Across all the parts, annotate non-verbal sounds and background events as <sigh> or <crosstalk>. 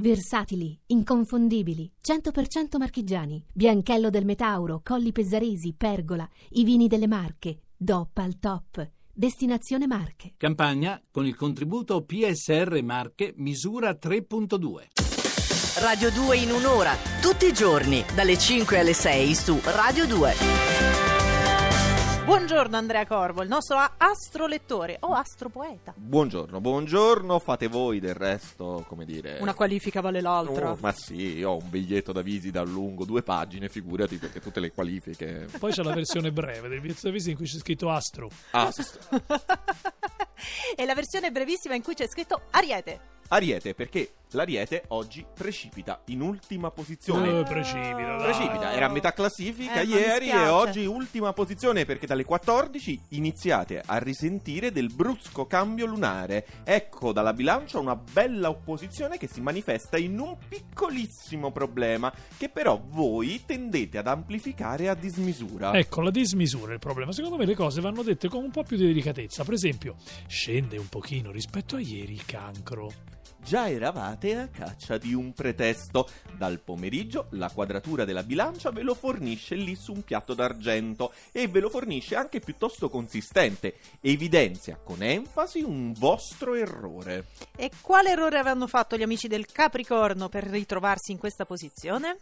Versatili, inconfondibili, 100% marchigiani, Bianchello del Metauro, Colli Pesaresi, Pergola, i vini delle Marche, DOP al top. Destinazione Marche. Campagna con il contributo PSR Marche misura 3.2. Radio 2 in un'ora, tutti i giorni, dalle 5 alle 6 su Radio 2. Buongiorno Andrea Corvo, il nostro astrolettore o astropoeta. Buongiorno, buongiorno, fate voi del resto, come dire... Una qualifica vale l'altra. Oh, ma sì, io ho un biglietto da visita lungo, due pagine, figurati, perché tutte le qualifiche... Poi c'è la versione breve del biglietto da visita in cui c'è scritto Astro. Astro. e <laughs> la versione brevissima in cui c'è scritto Ariete. Ariete, perché l'Ariete oggi precipita in ultima posizione. Eh, precipita, dai. Precipita, era a metà classifica Eh, ma mi ieri e spiace. oggi ultima posizione perché dalle 14 iniziate a risentire del brusco cambio lunare. Ecco dalla bilancia una bella opposizione che si manifesta in un piccolissimo problema che però voi tendete ad amplificare a dismisura. Ecco, la dismisura è il problema. Secondo me le cose vanno dette con un po' più di delicatezza. Per esempio, scende un pochino rispetto a ieri il cancro. Già eravate a caccia di un pretesto. Dal pomeriggio la quadratura della bilancia ve lo fornisce lì su un piatto d'argento e ve lo fornisce anche piuttosto consistente. Evidenzia con enfasi un vostro errore. E quale errore avranno fatto gli amici del Capricorno per ritrovarsi in questa posizione?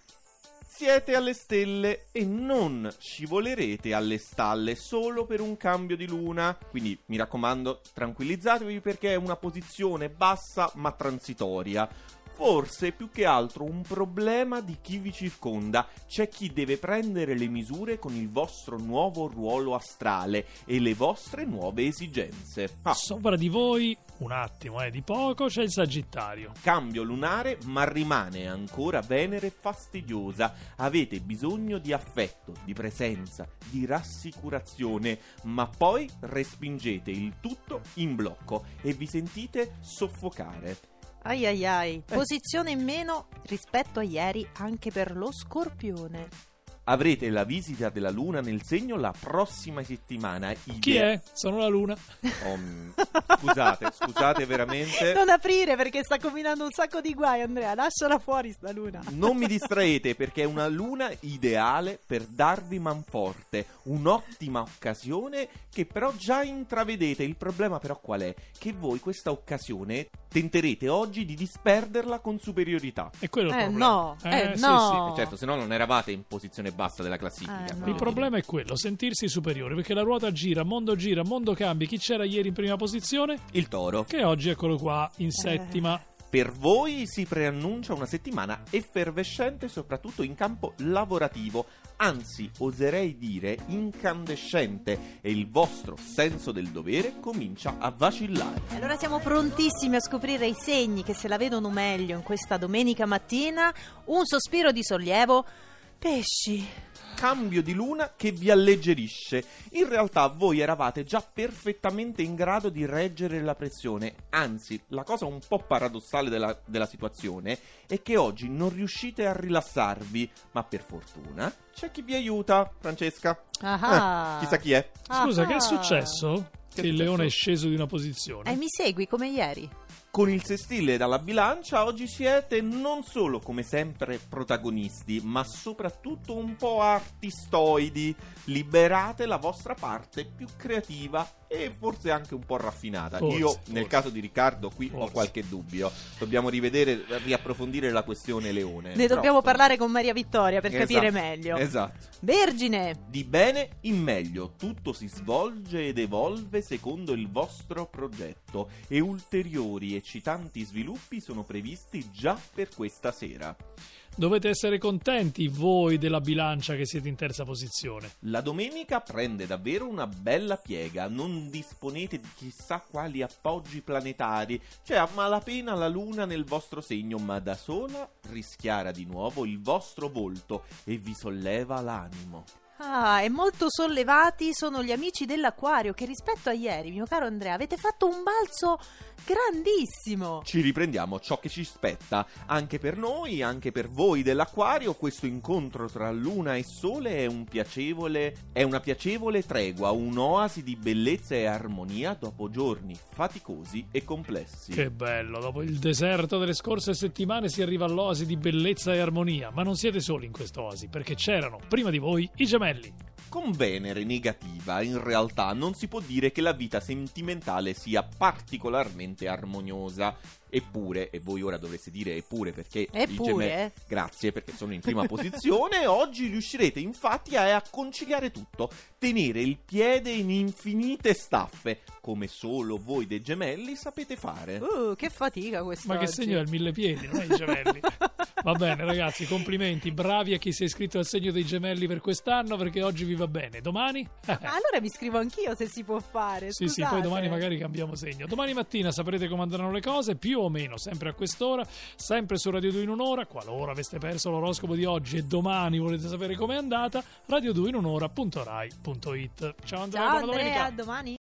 Siete alle stelle e non scivolerete alle stalle solo per un cambio di luna. Quindi mi raccomando, tranquillizzatevi perché è una posizione bassa ma transitoria. Forse più che altro un problema di chi vi circonda. C'è chi deve prendere le misure con il vostro nuovo ruolo astrale e le vostre nuove esigenze. Ah, Sopra di voi, un attimo, eh, di poco, c'è il Sagittario. cambio lunare, ma rimane ancora Venere fastidiosa. Avete bisogno di affetto, di presenza, di rassicurazione, ma poi respingete il tutto in blocco e vi sentite soffocare. Ai ai ai, posizione in meno rispetto a ieri anche per lo Scorpione. Avrete la visita della luna nel segno la prossima settimana. Chi Idea- è? Sono la Luna. Oh, mm, scusate, scusate veramente. <laughs> Non aprire perché sta combinando un sacco di guai, Andrea. Lasciala fuori sta luna. Non mi <laughs> distraete perché è una luna ideale per darvi manforte, un'ottima occasione che però già intravedete. Il problema però qual è? Che voi questa occasione tenterete oggi di disperderla con superiorità. E quello è il Eh, problema. no, eh, sì, no. E certo, se no non eravate in posizione bassa della classifica. Eh, no. sì. Il problema è quello, sentirsi superiore, perché la ruota gira, mondo gira, mondo cambia. Chi c'era ieri in prima posizione? Il toro. Che oggi eccolo qua, in settima. Per voi si preannuncia una settimana effervescente soprattutto in campo lavorativo, anzi oserei dire incandescente e il vostro senso del dovere comincia a vacillare. Allora siamo prontissimi a scoprire i segni che se la vedono meglio in questa domenica mattina. Un sospiro di sollievo. Pesci. Cambio di luna che vi alleggerisce. In realtà voi eravate già perfettamente in grado di reggere la pressione, anzi la cosa un po' paradossale della, della situazione è che oggi non riuscite a rilassarvi, ma per fortuna c'è chi vi aiuta, Francesca. Ah. Eh, chissà chi è. Scusa, Ah. che è successo? Che, il leone è sceso di una posizione. E mi segui come ieri? Con il sestile dalla bilancia oggi siete non solo come sempre protagonisti, ma soprattutto un po' artistoidi. Liberate la vostra parte più creativa e forse anche un po' raffinata. Forse, Io, forse. nel caso di Riccardo, qui ho Forse. qualche dubbio. Dobbiamo rivedere, riapprofondire la questione leone. Ne Però, dobbiamo parlare con Maria Vittoria per esatto, capire meglio. Esatto. Vergine. Di bene in meglio, tutto si svolge ed evolve secondo il vostro progetto e ulteriori eccitanti sviluppi sono previsti già per questa sera. Dovete essere contenti voi della bilancia che siete in terza posizione. La domenica prende davvero una bella piega, non disponete di chissà quali appoggi planetari, c'è a malapena la luna nel vostro segno, ma da sola rischiara di nuovo il vostro volto e vi solleva l'animo. Ah, e molto sollevati sono gli amici dell'acquario che rispetto a ieri, mio caro Andrea, avete fatto un balzo grandissimo. Ci riprendiamo ciò che ci spetta. Anche per noi, anche per voi dell'acquario, questo incontro tra luna e sole è un piacevole. è una piacevole tregua, un'oasi di bellezza e armonia dopo giorni faticosi e complessi. Che bello, dopo il deserto delle scorse settimane si arriva all'oasi di bellezza e armonia, ma non siete soli in quest'oasi, perché c'erano, prima di voi, i gemelli. Melli. Con Venere negativa, in realtà non si può dire che la vita sentimentale sia particolarmente armoniosa. Eppure, e voi ora dovreste dire eppure perché i Eppure? gemelli- grazie perché sono in prima posizione, <laughs> oggi riuscirete infatti a, a conciliare tutto, tenere il piede in infinite staffe, come solo voi dei gemelli sapete fare. Uh, che fatica questa. Ma che segno è il mille piedi, non è i gemelli. <laughs> Va bene, ragazzi, complimenti, bravi a chi si è iscritto al segno dei gemelli per quest'anno, perché oggi vi va bene. Domani? <laughs> Allora mi scrivo anch'io se si può fare. Sì, sì, poi scusate. domani magari cambiamo segno. Domani mattina saprete come andranno le cose, più o meno, sempre a quest'ora, sempre su Radio 2 in un'ora. Qualora aveste perso l'oroscopo di oggi e domani volete sapere com'è andata, radio2inun'ora.rai.it. Ciao Andrea, Ciao. Andrea, a domani.